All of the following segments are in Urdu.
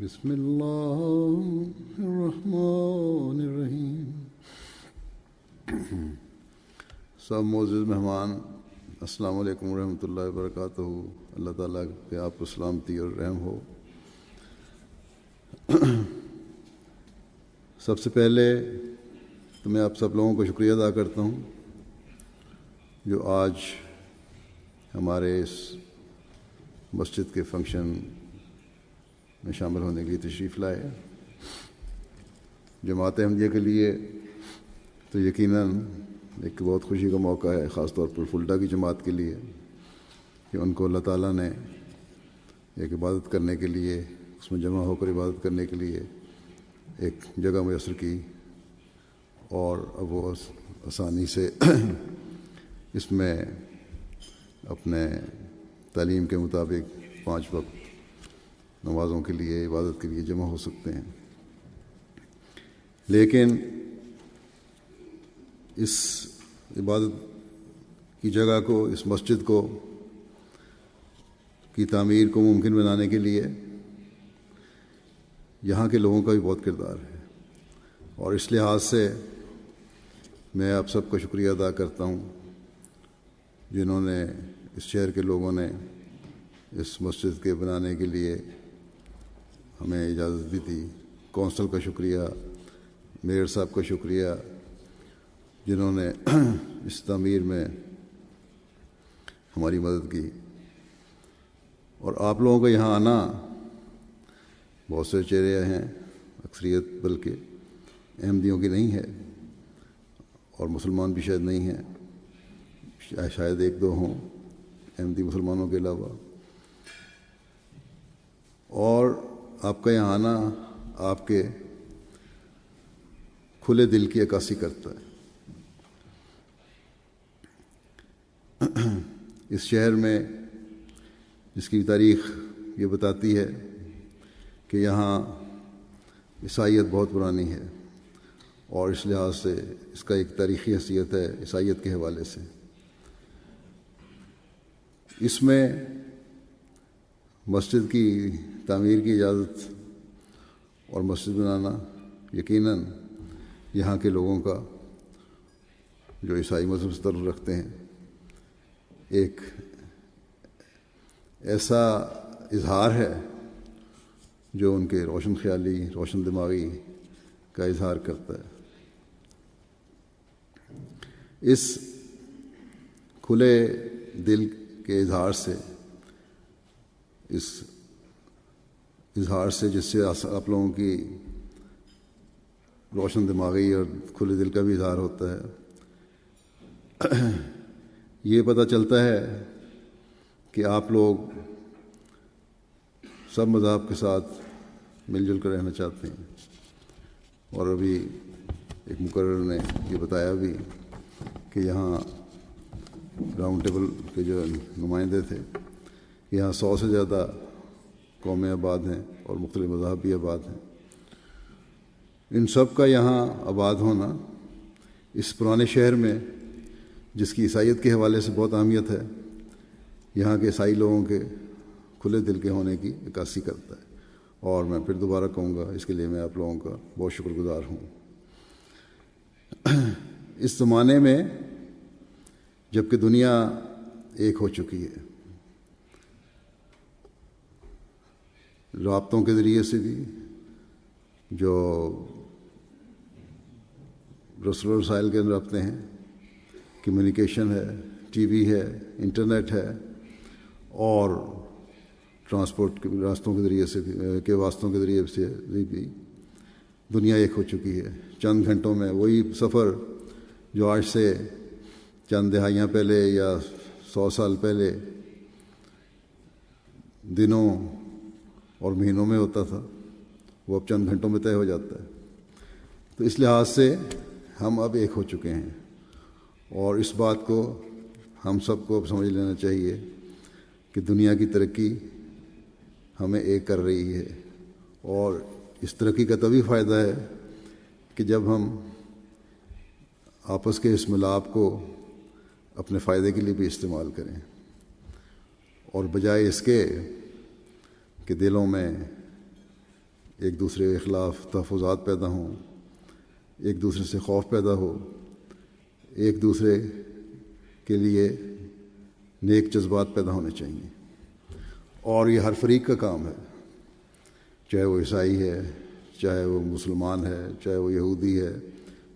بسم الله الرحمن الرحيم سب معزز مہمان، السلام علیکم ورحمۃ اللہ وبرکاتہ۔ اللہ تعالیٰ کے آپ کو سلامتی اور رحم ہو۔ سب سے پہلے تو میں آپ سب لوگوں کو شکریہ ادا کرتا ہوں جو آج ہمارے اس مسجد کے فنکشن میں شامل ہونے کے لیے تشریف لائے جماعت احمدیہ کے لیے تو یقیناً ایک بہت خوشی کا موقع ہے، خاص طور پر فلٹا کی جماعت کے لیے، کہ ان کو اللہ تعالیٰ نے ایک عبادت کرنے کے لیے، اس میں جمع ہو کر عبادت کرنے کے لیے ایک جگہ میسر کی۔ اور اب وہ آسانی سے اس میں اپنے تعلیم کے مطابق پانچ وقت نمازوں کے لیے، عبادت کے لیے جمع ہو سکتے ہیں۔ لیکن اس عبادت کی جگہ کو، اس مسجد کو، کی تعمیر کو ممکن بنانے کے لیے یہاں کے لوگوں کا بھی بہت کردار ہے۔ اور اس لحاظ سے میں آپ سب کا شکریہ ادا کرتا ہوں، جنہوں نے، اس شہر کے لوگوں نے اس مسجد کے بنانے کے لیے ہمیں اجازت دی تھی۔ کونسل کا شکریہ، میئر صاحب کا شکریہ، جنہوں نے اس تعمیر میں ہماری مدد کی۔ اور آپ لوگوں کا یہاں آنا بہت سے چہرے ہیں، اکثریت بلکہ احمدیوں کی نہیں ہے اور مسلمان بھی شاید نہیں ہیں، شاید ایک دو ہوں احمدی مسلمانوں کے علاوہ۔ اور آپ کا یہاں آنا آپ کے کھلے دل کی عکاسی کرتا ہے۔ اس شہر میں جس کی تاریخ یہ بتاتی ہے کہ یہاں عیسائیت بہت پرانی ہے اور اس لحاظ سے اس کا ایک تاریخی حیثیت ہے عیسائیت کے حوالے سے۔ اس میں مسجد کی تعمیر کی اجازت اور مسجد بنانا، یقیناً یہاں کے لوگوں کا جو عیسائی مذہب سے تعلق رکھتے ہیں، ایک ایسا اظہار ہے جو ان کے روشن خیالی، روشن دماغی کا اظہار کرتا ہے۔ اس کھلے دل کے اظہار سے اس اظہار سے جس سے آپ لوگوں کی روشن دماغی اور کھلے دل کا بھی اظہار ہوتا ہے۔ یہ پتہ چلتا ہے کہ آپ لوگ سب مذہب کے ساتھ مل جل کر رہنا چاہتے ہیں۔ اور ابھی ایک مقرر نے یہ بتایا بھی کہ یہاں راؤنڈ ٹیبل کے جو نمائندے تھے یہاں سو سے زیادہ قومیں آباد ہیں اور مختلف مذاہب بھی آباد ہیں۔ ان سب کا یہاں آباد ہونا اس پرانے شہر میں جس کی عیسائیت کے حوالے سے بہت اہمیت ہے، یہاں کے عیسائی لوگوں کے کھلے دل کے ہونے کی عکاسی کرتا ہے۔ اور میں پھر دوبارہ کہوں گا، اس کے لیے میں آپ لوگوں کا بہت شکر گزار ہوں۔ اس زمانے میں جبکہ دنیا ایک ہو چکی ہے رابطوں کے ذریعے سے بھی، جو رسول رسائل کے اندر رابطے ہیں، کمیونیکیشن ہے، ٹی وی ہے، انٹرنیٹ ہے، اور ٹرانسپورٹ کے راستوں کے ذریعے سے کے واسطوں کے ذریعے سے بھی دنیا ایک ہو چکی ہے۔ چند گھنٹوں میں وہی سفر جو آج سے چند دہائیاں پہلے یا سو سال پہلے دنوں اور مہینوں میں ہوتا تھا، وہ اب چند گھنٹوں میں طے ہو جاتا ہے۔ تو اس لحاظ سے ہم اب ایک ہو چکے ہیں۔ اور اس بات کو ہم سب کو اب سمجھ لینا چاہیے کہ دنیا کی ترقی ہمیں ایک کر رہی ہے۔ اور اس ترقی کا تبھی فائدہ ہے کہ جب ہم آپس کے اس ملاپ کو اپنے فائدے کے لیے بھی استعمال کریں۔ اور بجائے اس کے کہ دلوں میں ایک دوسرے کے خلاف تحفظات پیدا ہوں، ایک دوسرے سے خوف پیدا ہو، ایک دوسرے کے لیے نیک جذبات پیدا ہونے چاہیے۔ اور یہ ہر فریق کا کام ہے، چاہے وہ عیسائی ہے، چاہے وہ مسلمان ہے، چاہے وہ یہودی ہے،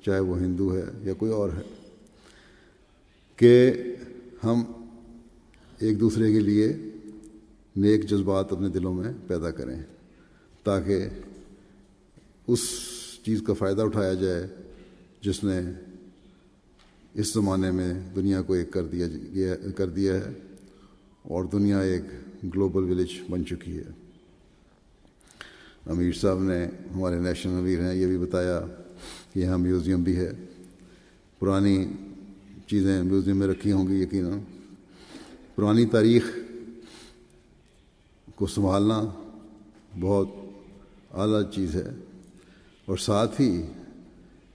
چاہے وہ ہندو ہے یا کوئی اور ہے، کہ ہم ایک دوسرے کے لیے نیک جذبات اپنے دلوں میں پیدا کریں، تاکہ اس چیز کا فائدہ اٹھایا جائے جس نے اس زمانے میں دنیا کو ایک کر دیا جی- کر دیا ہے اور دنیا ایک گلوبل ولیج بن چکی ہے۔ امیر صاحب نے ہمارے نیشنل امیر ہیں، یہ بھی بتایا کہ یہاں میوزیم بھی ہے۔ پرانی چیزیں میوزیم میں رکھی ہوں گی، یقیناً۔ پرانی تاریخ کو سنبھالنا بہت اعلیٰ چیز ہے اور ساتھ ہی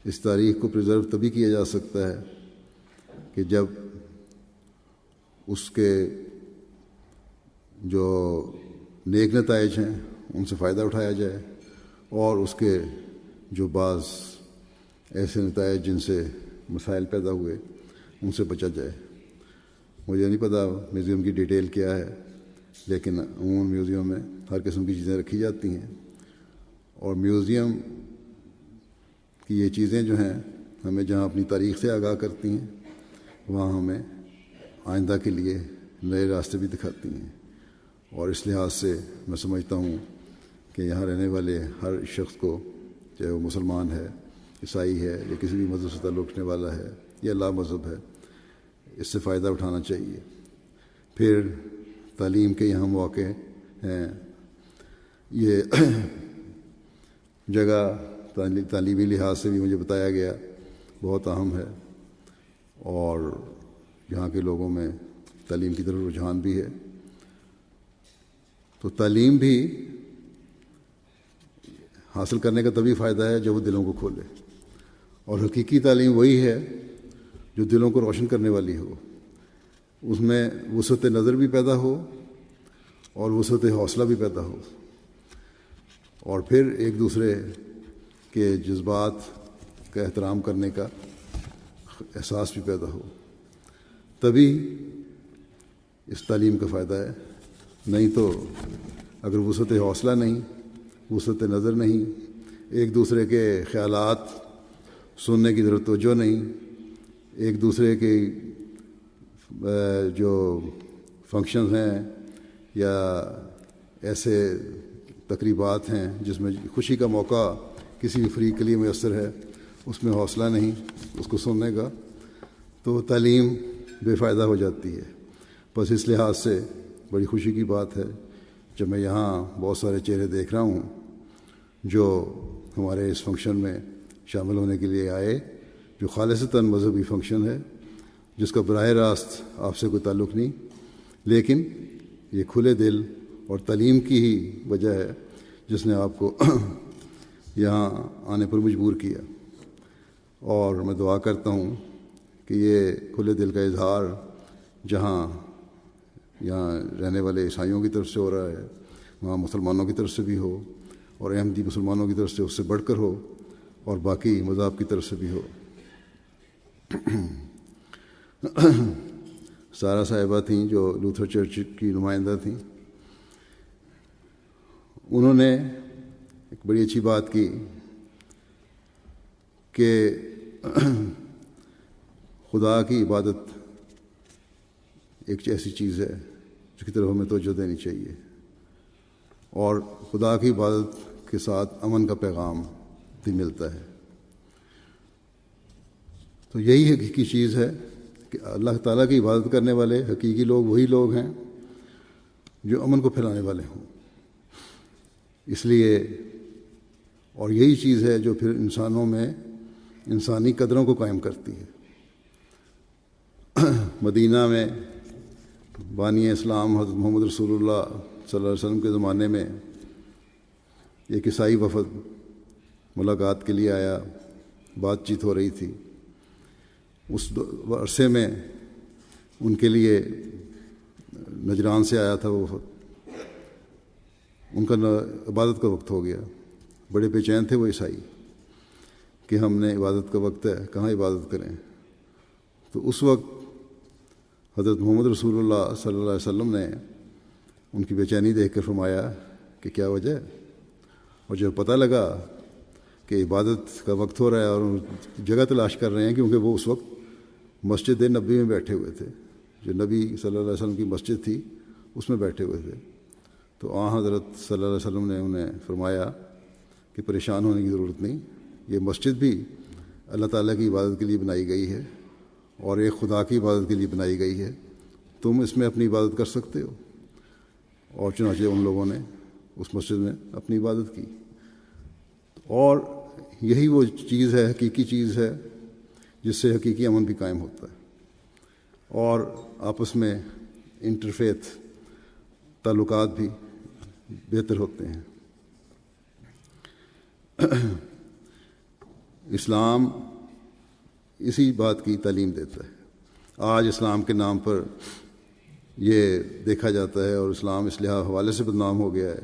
اس تاریخ کو پرزرو تبھی کیا جا سکتا ہے کہ جب اس کے جو نیک نتائج ہیں ان سے فائدہ اٹھایا جائے اور اس کے جو بعض ایسے نتائج جن سے مسائل پیدا ہوئے ان سے بچا جائے۔ مجھے نہیں پتا میوزیم کی ڈیٹیل کیا ہے۔ لیکن عموماً میوزیم میں ہر قسم کی چیزیں رکھی جاتی ہیں۔ اور میوزیم کی یہ چیزیں جو ہیں، ہمیں جہاں اپنی تاریخ سے آگاہ کرتی ہیں، وہاں ہمیں آئندہ کے لیے نئے راستے بھی دکھاتی ہیں۔ اور اس لحاظ سے میں سمجھتا ہوں کہ یہاں رہنے والے ہر شخص کو، چاہے وہ مسلمان ہے، عیسائی ہے، یا کسی بھی مذہب سے تعلق رکھنے والا ہے، یا لا مذہب ہے، اس سے فائدہ اٹھانا چاہیے۔ پھر تعلیم کے یہاں مواقع ہیں۔ یہ جگہ تعلیمی لحاظ سے بھی مجھے بتایا گیا بہت اہم ہے اور یہاں کے لوگوں میں تعلیم کی طرف رجحان بھی ہے۔ تو تعلیم بھی حاصل کرنے کا تبھی فائدہ ہے جب وہ دلوں کو کھولے۔ اور حقیقی تعلیم وہی ہے جو دلوں کو روشن کرنے والی ہو۔ اس میں وسعت نظر بھی پیدا ہو اور وسعت حوصلہ بھی پیدا ہو۔ اور پھر ایک دوسرے کے جذبات کا احترام کرنے کا احساس بھی پیدا ہو۔ تبھی اس تعلیم کا فائدہ ہے۔ نہیں تو اگر وسعت حوصلہ نہیں، وسعت نظر نہیں، ایک دوسرے کے خیالات سننے کی ضرورت توجہ نہیں، ایک دوسرے کے جو فنکشنز ہیں یا ایسے تقریبات ہیں جس میں خوشی کا موقع کسی بھی فریق کے لیے میسر ہے، اس میں حوصلہ نہیں، اس کو سننے کا، تو تعلیم بے فائدہ ہو جاتی ہے۔ بس اس لحاظ سے بڑی خوشی کی بات ہے، جب میں یہاں بہت سارے چہرے دیکھ رہا ہوں، جو ہمارے اس فنکشن میں شامل ہونے کے لیے آئے، جو خالصتاً مذہبی فنکشن ہے جس کا براہ راست آپ سے کوئی تعلق نہیں، لیکن یہ کھلے دل اور تعلیم کی ہی وجہ ہے جس نے آپ کو یہاں آنے پر مجبور کیا۔ اور میں دعا کرتا ہوں کہ یہ کھلے دل کا اظہار جہاں یہاں رہنے والے عیسائیوں کی طرف سے ہو رہا ہے، وہاں مسلمانوں کی طرف سے بھی ہو، اور احمدی مسلمانوں کی طرف سے اس سے بڑھ کر ہو، اور باقی مذہب کی طرف سے بھی ہو۔ سارا صاحبہ تھیں جو لوتھر چرچ کی نمائندہ تھیں۔ انہوں نے ایک بڑی اچھی بات کی کہ خدا کی عبادت ایک ایسی چیز ہے جس کی طرف ہمیں توجہ دینی چاہیے۔ اور خدا کی عبادت کے ساتھ امن کا پیغام بھی ملتا ہے۔ تو یہی حقیقی چیز ہے۔ کہ اللہ تعالیٰ کی عبادت کرنے والے، حقیقی لوگ، وہی لوگ ہیں جو امن کو پھیلانے والے ہوں۔ اس لیے اور یہی چیز ہے جو پھر انسانوں میں انسانی قدروں کو قائم کرتی ہے۔ مدینہ میں بانی اسلام حضرت محمد رسول اللہ صلی اللہ علیہ وسلم کے زمانے میں ایک عیسائی وفد ملاقات کے لیے آیا، بات چیت ہو رہی تھی۔ اس عرصے میں ان کے لیے نجران سے آیا تھا وہ ان کا عبادت کا وقت ہو گیا۔ بڑے بے چین تھے وہ عیسائی کہ ہم نے عبادت کا وقت ہے، کہاں عبادت کریں؟ تو اس وقت حضرت محمد رسول اللہ صلی اللہ علیہ وسلم نے ان کی بے چینی دیکھ کر فرمایا کہ کیا وجہ ہے؟ اور جب پتہ لگا کہ عبادت کا وقت ہو رہا ہے اور جگہ تلاش کر رہے ہیں کیونکہ وہ اس وقت مسجد نبی میں بیٹھے ہوئے تھے۔ جو نبی صلی اللہ علیہ وسلم کی مسجد تھی، اس میں بیٹھے ہوئے تھے۔ تو آ حضرت صلی اللہ علیہ وسلم نے انہیں فرمایا کہ پریشان ہونے کی ضرورت نہیں، یہ مسجد بھی اللہ تعالیٰ کی عبادت کے لیے بنائی گئی ہے اور ایک خدا کی عبادت کے لیے بنائی گئی ہے۔ تم اس میں اپنی عبادت کر سکتے ہو۔ اور چنانچہ ان لوگوں نے اس مسجد میں اپنی عبادت کی۔ اور یہی وہ چیز ہے، حقیقی چیز ہے جس سے حقیقی امن بھی قائم ہوتا ہے۔ اور آپس میں انٹرفیت تعلقات بھی بہتر ہوتے ہیں۔ اسلام اسی بات کی تعلیم دیتا ہے۔ آج اسلام کے نام پر یہ دیکھا جاتا ہے اور اسلام اس لحاظ حوالے سے بدنام ہو گیا ہے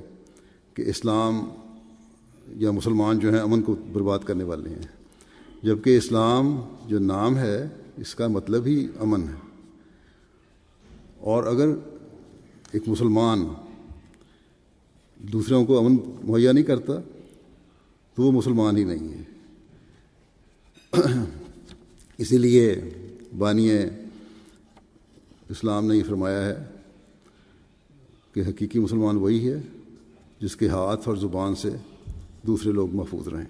کہ اسلام یا مسلمان جو ہیں امن کو برباد کرنے والے ہیں۔ جبکہ اسلام جو نام ہے، اس کا مطلب ہی امن ہے۔ اور اگر ایک مسلمان دوسروں کو امن مہیا نہیں کرتا، تو وہ مسلمان ہی نہیں ہے۔ اسی لیے بانی اسلام نے یہ فرمایا ہے کہ حقیقی مسلمان وہی ہے جس کے ہاتھ اور زبان سے دوسرے لوگ محفوظ رہیں۔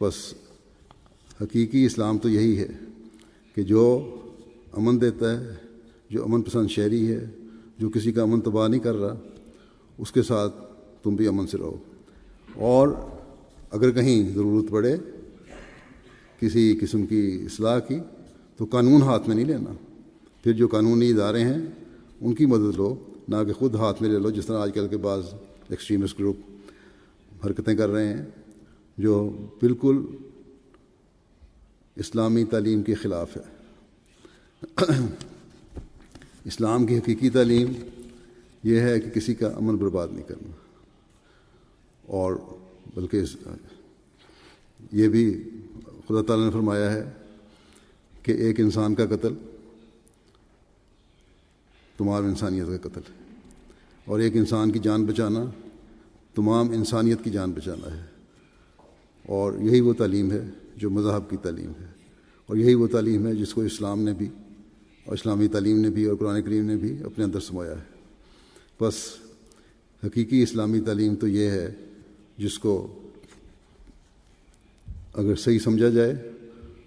بس حقیقی اسلام تو یہی ہے کہ جو امن دیتا ہے، جو امن پسند شہری ہے، جو کسی کا امن تباہ نہیں کر رہا، اس کے ساتھ تم بھی امن سے رہو۔ اور اگر کہیں ضرورت پڑے کسی قسم کی اصلاح کی، تو قانون ہاتھ میں نہیں لینا۔ پھر جو قانونی ادارے ہیں، ان کی مدد لو، نہ کہ خود ہاتھ میں لے لو۔ جس طرح آج کل کے بعض ایکسٹریمسٹ گروپ حرکتیں کر رہے ہیں، جو بالکل اسلامی تعلیم کے خلاف ہے۔ اسلام کی حقیقی تعلیم یہ ہے کہ کسی کا امن برباد نہیں کرنا۔ اور بلکہ یہ بھی خدا تعالیٰ نے فرمایا ہے کہ ایک انسان کا قتل تمام انسانیت کا قتل ہے۔ اور ایک انسان کی جان بچانا تمام انسانیت کی جان بچانا ہے۔ اور یہی وہ تعلیم ہے جو مذہب کی تعلیم ہے۔ اور یہی وہ تعلیم ہے جس کو اسلام نے بھی اور اسلامی تعلیم نے بھی اور قرآن کریم نے بھی اپنے اندر سمایا ہے۔ بس حقیقی اسلامی تعلیم تو یہ ہے جس کو اگر صحیح سمجھا جائے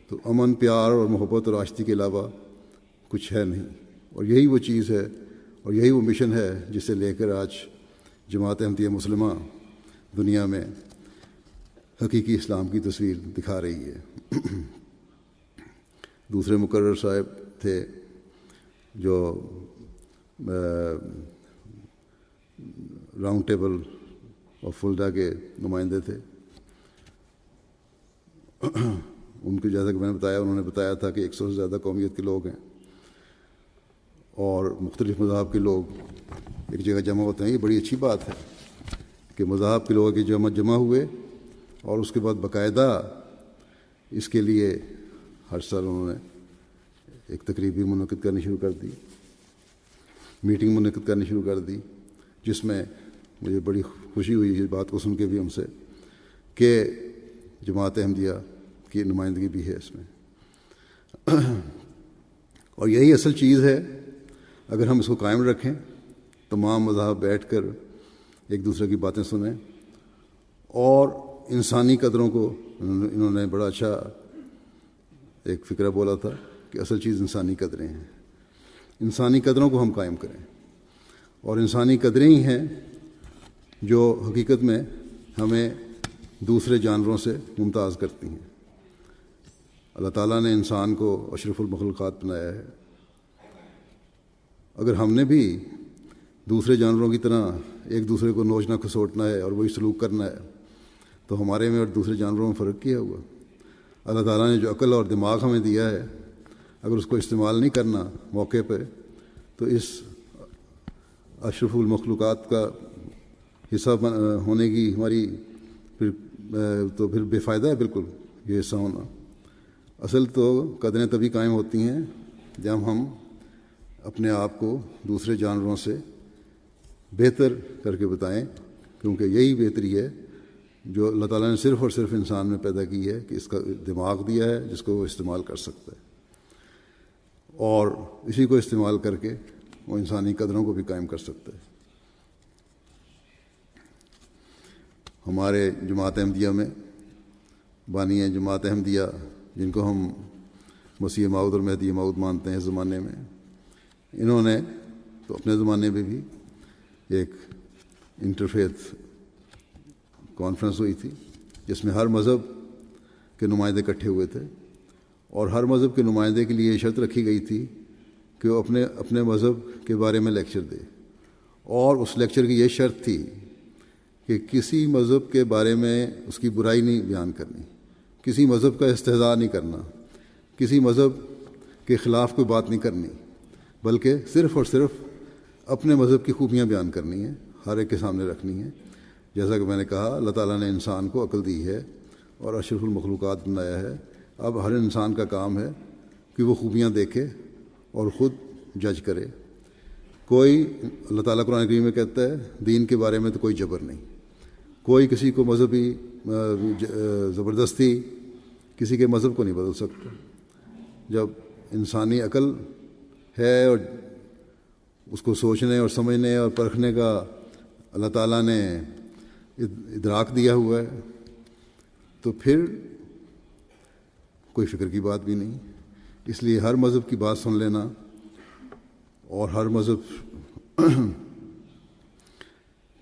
تو امن، پیار اور محبت اور آشتی کے علاوہ کچھ ہے نہیں۔ اور یہی وہ چیز ہے اور یہی وہ مشن ہے جسے لے کر آج جماعت احمدیہ مسلمہ دنیا میں حقیقی اسلام کی تصویر دکھا رہی ہے۔ دوسرے مقرر صاحب تھے جو راؤنڈ ٹیبل اور فلڈا کے نمائندے تھے۔ ان کو جیسا کہ میں نے بتایا، انہوں نے بتایا تھا کہ ایک سو سے زیادہ قومیت کے لوگ ہیں۔ اور مختلف مذہب کے لوگ ایک جگہ جمع ہوتے ہیں۔ یہ بڑی اچھی بات ہے کہ مذہب کے لوگوں جمع جمع ہوئے۔ اور اس کے بعد باقاعدہ اس کے لیے ہر سال انہوں نے ایک تقریب بھی منعقد کرنی شروع کر دی، میٹنگ منعقد کرنی شروع کر دی، جس میں مجھے بڑی خوشی ہوئی اس بات کو سن کے بھی ہم سے کہ جماعت احمدیہ کی نمائندگی بھی ہے اس میں۔ اور یہی اصل چیز ہے، اگر ہم اس کو قائم رکھیں، تمام مذہب بیٹھ کر ایک دوسرے کی باتیں سنیں اور انسانی قدروں کو انہوں نے بڑا اچھا ایک فکرہ بولا تھا کہ اصل چیز انسانی قدریں ہیں۔ انسانی قدروں کو ہم قائم کریں۔ اور انسانی قدریں ہی ہیں جو حقیقت میں ہمیں دوسرے جانوروں سے ممتاز کرتی ہیں۔ اللہ تعالیٰ نے انسان کو اشرف المخلوقات بنایا ہے۔ اگر ہم نے بھی دوسرے جانوروں کی طرح ایک دوسرے کو نوچنا کھسوٹنا ہے اور وہی سلوک کرنا ہے تو ہمارے میں اور دوسرے جانوروں میں فرق کیا ہوا؟ اللہ تعالیٰ نے جو عقل اور دماغ ہمیں دیا ہے، اگر اس کو استعمال نہیں کرنا موقع پہ، تو اس اشرف المخلوقات کا حصہ ہونے کی ہماری پھر تو پھر بے فائدہ ہے بالکل یہ حصہ ہونا۔ اصل تو قدریں تبھی قائم ہوتی ہیں جب ہم اپنے آپ کو دوسرے جانوروں سے بہتر کر کے بتائیں، کیونکہ یہی بہتری ہے جو اللہ تعالیٰ نے صرف اور صرف انسان میں پیدا کی ہے کہ اس کا دماغ دیا ہے، جس کو وہ استعمال کر سکتا ہے۔ اور اسی کو استعمال کر کے وہ انسانی قدروں کو بھی قائم کر سکتا ہے۔ ہمارے جماعت احمدیہ میں، بانی جماعت احمدیہ، جن کو ہم مسیح ماؤد اور مہدی ماؤد مانتے ہیں اس زمانے میں، انہوں نے تو اپنے زمانے میں بھی ایک انٹرفیت کانفرنس ہوئی تھی، جس میں ہر مذہب کے نمائندے اکٹھے ہوئے تھے۔ اور ہر مذہب کے نمائندے کے لیے یہ شرط رکھی گئی تھی کہ وہ اپنے اپنے مذہب کے بارے میں لیکچر دے۔ اور اس لیکچر کی یہ شرط تھی کہ کسی مذہب کے بارے میں اس کی برائی نہیں بیان کرنی، کسی مذہب کا استحضاء نہیں کرنا، کسی مذہب کے خلاف کوئی بات نہیں کرنی، بلکہ صرف اور صرف اپنے مذہب کی خوبیاں بیان کرنی ہیں، ہر ایک کے سامنے رکھنی ہیں۔ جیسا کہ میں نے کہا، اللہ تعالیٰ نے انسان کو عقل دی ہے اور اشرف المخلوقات بنایا ہے۔ اب ہر انسان کا کام ہے کہ وہ خوبیاں دیکھے اور خود جج کرے۔ کوئی، اللہ تعالیٰ قرآن کریم میں کہتا ہے، دین کے بارے میں تو کوئی جبر نہیں۔ کوئی کسی کو مذہبی، زبردستی کسی کے مذہب کو نہیں بدل سکتا۔ جب انسانی عقل ہے اور اس کو سوچنے اور سمجھنے اور پرکھنے کا اللہ تعالیٰ نے ادراک دیا ہوا ہے، تو پھر کوئی فکر کی بات بھی نہیں۔ اس لیے ہر مذہب کی بات سن لینا۔ اور ہر مذہب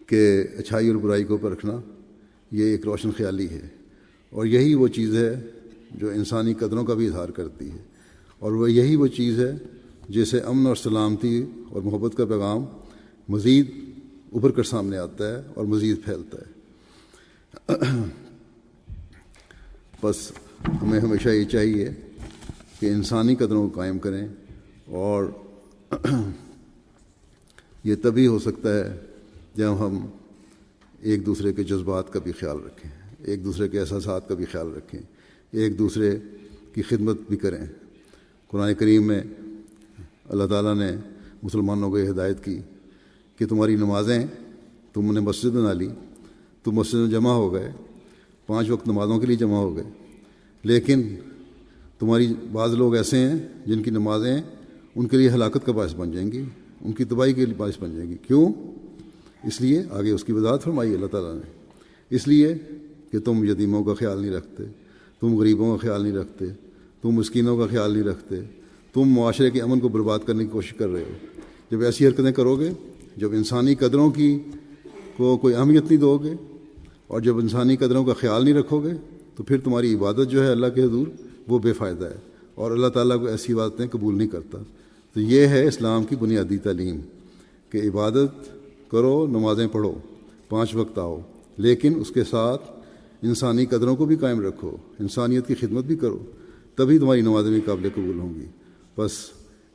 کے اچھائی اور برائی کو پرکھنا یہ ایک روشن خیالی ہے۔ اور یہی وہ چیز ہے جو انسانی قدروں کا بھی اظہار کرتی ہے۔ اور وہ یہی وہ چیز ہے جیسے امن اور سلامتی اور محبت کا پیغام مزید ابھر کر سامنے آتا ہے اور مزید پھیلتا ہے۔ بس ہمیں ہمیشہ یہ چاہیے کہ انسانی قدروں کو قائم کریں اور یہ تبھی ہو سکتا ہے جب ہم ایک دوسرے کے جذبات کا بھی خیال رکھیں، ایک دوسرے کے احساسات کا بھی خیال رکھیں، ایک دوسرے کی خدمت بھی کریں۔ قرآن کریم میں اللہ تعالیٰ نے مسلمانوں کو یہ ہدایت کی کہ تمہاری نمازیں تم نے مسجد بنا لی، تم مسجد میں جمع ہو گئے، پانچ وقت نمازوں کے لیے جمع ہو گئے۔ لیکن تمہاری بعض لوگ ایسے ہیں جن کی نمازیں ان کے لیے ہلاکت کا باعث بن جائیں گی، ان کی تباہی کے لیے باعث بن جائیں گی۔ کیوں؟ اس لیے آگے اس کی وضاحت فرمائی اللہ تعالیٰ نے۔ اس لیے کہ تم یتیموں کا خیال نہیں رکھتے، تم غریبوں کا خیال نہیں رکھتے، تم مسکینوں کا خیال نہیں رکھتے، تم معاشرے کے امن کو برباد کرنے کی کوشش کر رہے ہو۔ جب ایسی حرکتیں کرو گے جب انسانی قدروں کی کو کوئی اہمیت نہیں دو گے اور جب انسانی قدروں کا خیال نہیں رکھو گے، تو پھر تمہاری عبادت جو ہے اللہ کے حضور وہ بے فائدہ ہے۔ اور اللہ تعالیٰ کو ایسی عبادتیں قبول نہیں کرتا۔ تو یہ ہے اسلام کی بنیادی تعلیم کہ عبادت کرو، نمازیں پڑھو، پانچ وقت آؤ، لیکن اس کے ساتھ انسانی قدروں کو بھی قائم رکھو، انسانیت کی خدمت بھی کرو، تبھی تمہاری نمازیں بھی قابل قبول ہوں گی۔ بس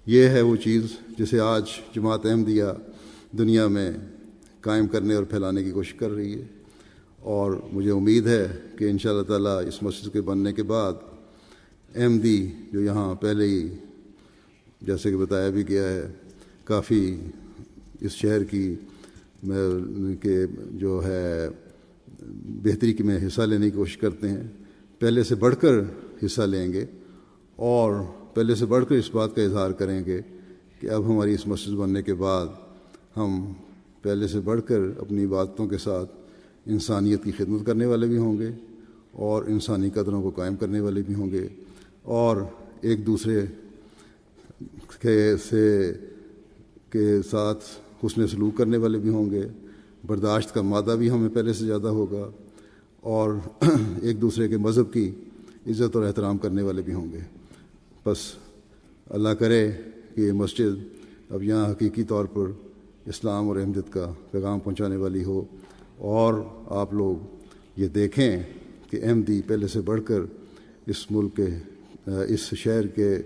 یہ ہے وہ چیز جسے آج جماعت احمدیہ دنیا میں قائم کرنے اور پھیلانے کی کوشش کر رہی ہے اور مجھے امید ہے کہ ان شاء اللہ تعالیٰ اس مسجد کے بننے کے بعد احمدی جو یہاں پہلے ہی جیسے کہ بتایا بھی گیا ہے، کافی اس شہر کی کہ جو ہے بہتری کی میں حصہ لینے کی کوشش کرتے ہیں۔ پہلے سے بڑھ کر حصہ لیں گے اور پہلے سے بڑھ کر اس بات کا اظہار کریں گے کہ اب ہماری اس مسجد بننے کے بعد ہم پہلے سے بڑھ کر اپنی باتوں کے ساتھ انسانیت کی خدمت کرنے والے بھی ہوں گے اور انسانی قدروں کو قائم کرنے والے بھی ہوں گے اور ایک دوسرے کے سے کے ساتھ حسن سلوک کرنے والے بھی ہوں گے۔ برداشت کا مادہ بھی ہمیں پہلے سے زیادہ ہوگا اور ایک دوسرے کے مذہب کی عزت اور احترام کرنے والے بھی ہوں گے۔ بس اللہ کرے کہ یہ مسجد اب یہاں حقیقی طور پر اسلام اور احمدت کا پیغام پہنچانے والی ہو اور آپ لوگ یہ دیکھیں کہ احمدی پہلے سے بڑھ کر اس ملک کے، اس شہر کے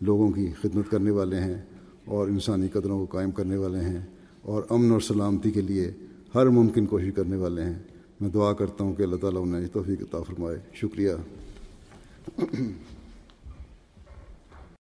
لوگوں کی خدمت کرنے والے ہیں اور انسانی قدروں کو قائم کرنے والے ہیں اور امن اور سلامتی کے لیے ہر ممکن کوشش کرنے والے ہیں۔ میں دعا کرتا ہوں کہ اللہ تعالیٰ انہیں توفیق عطا فرمائے۔ شکریہ۔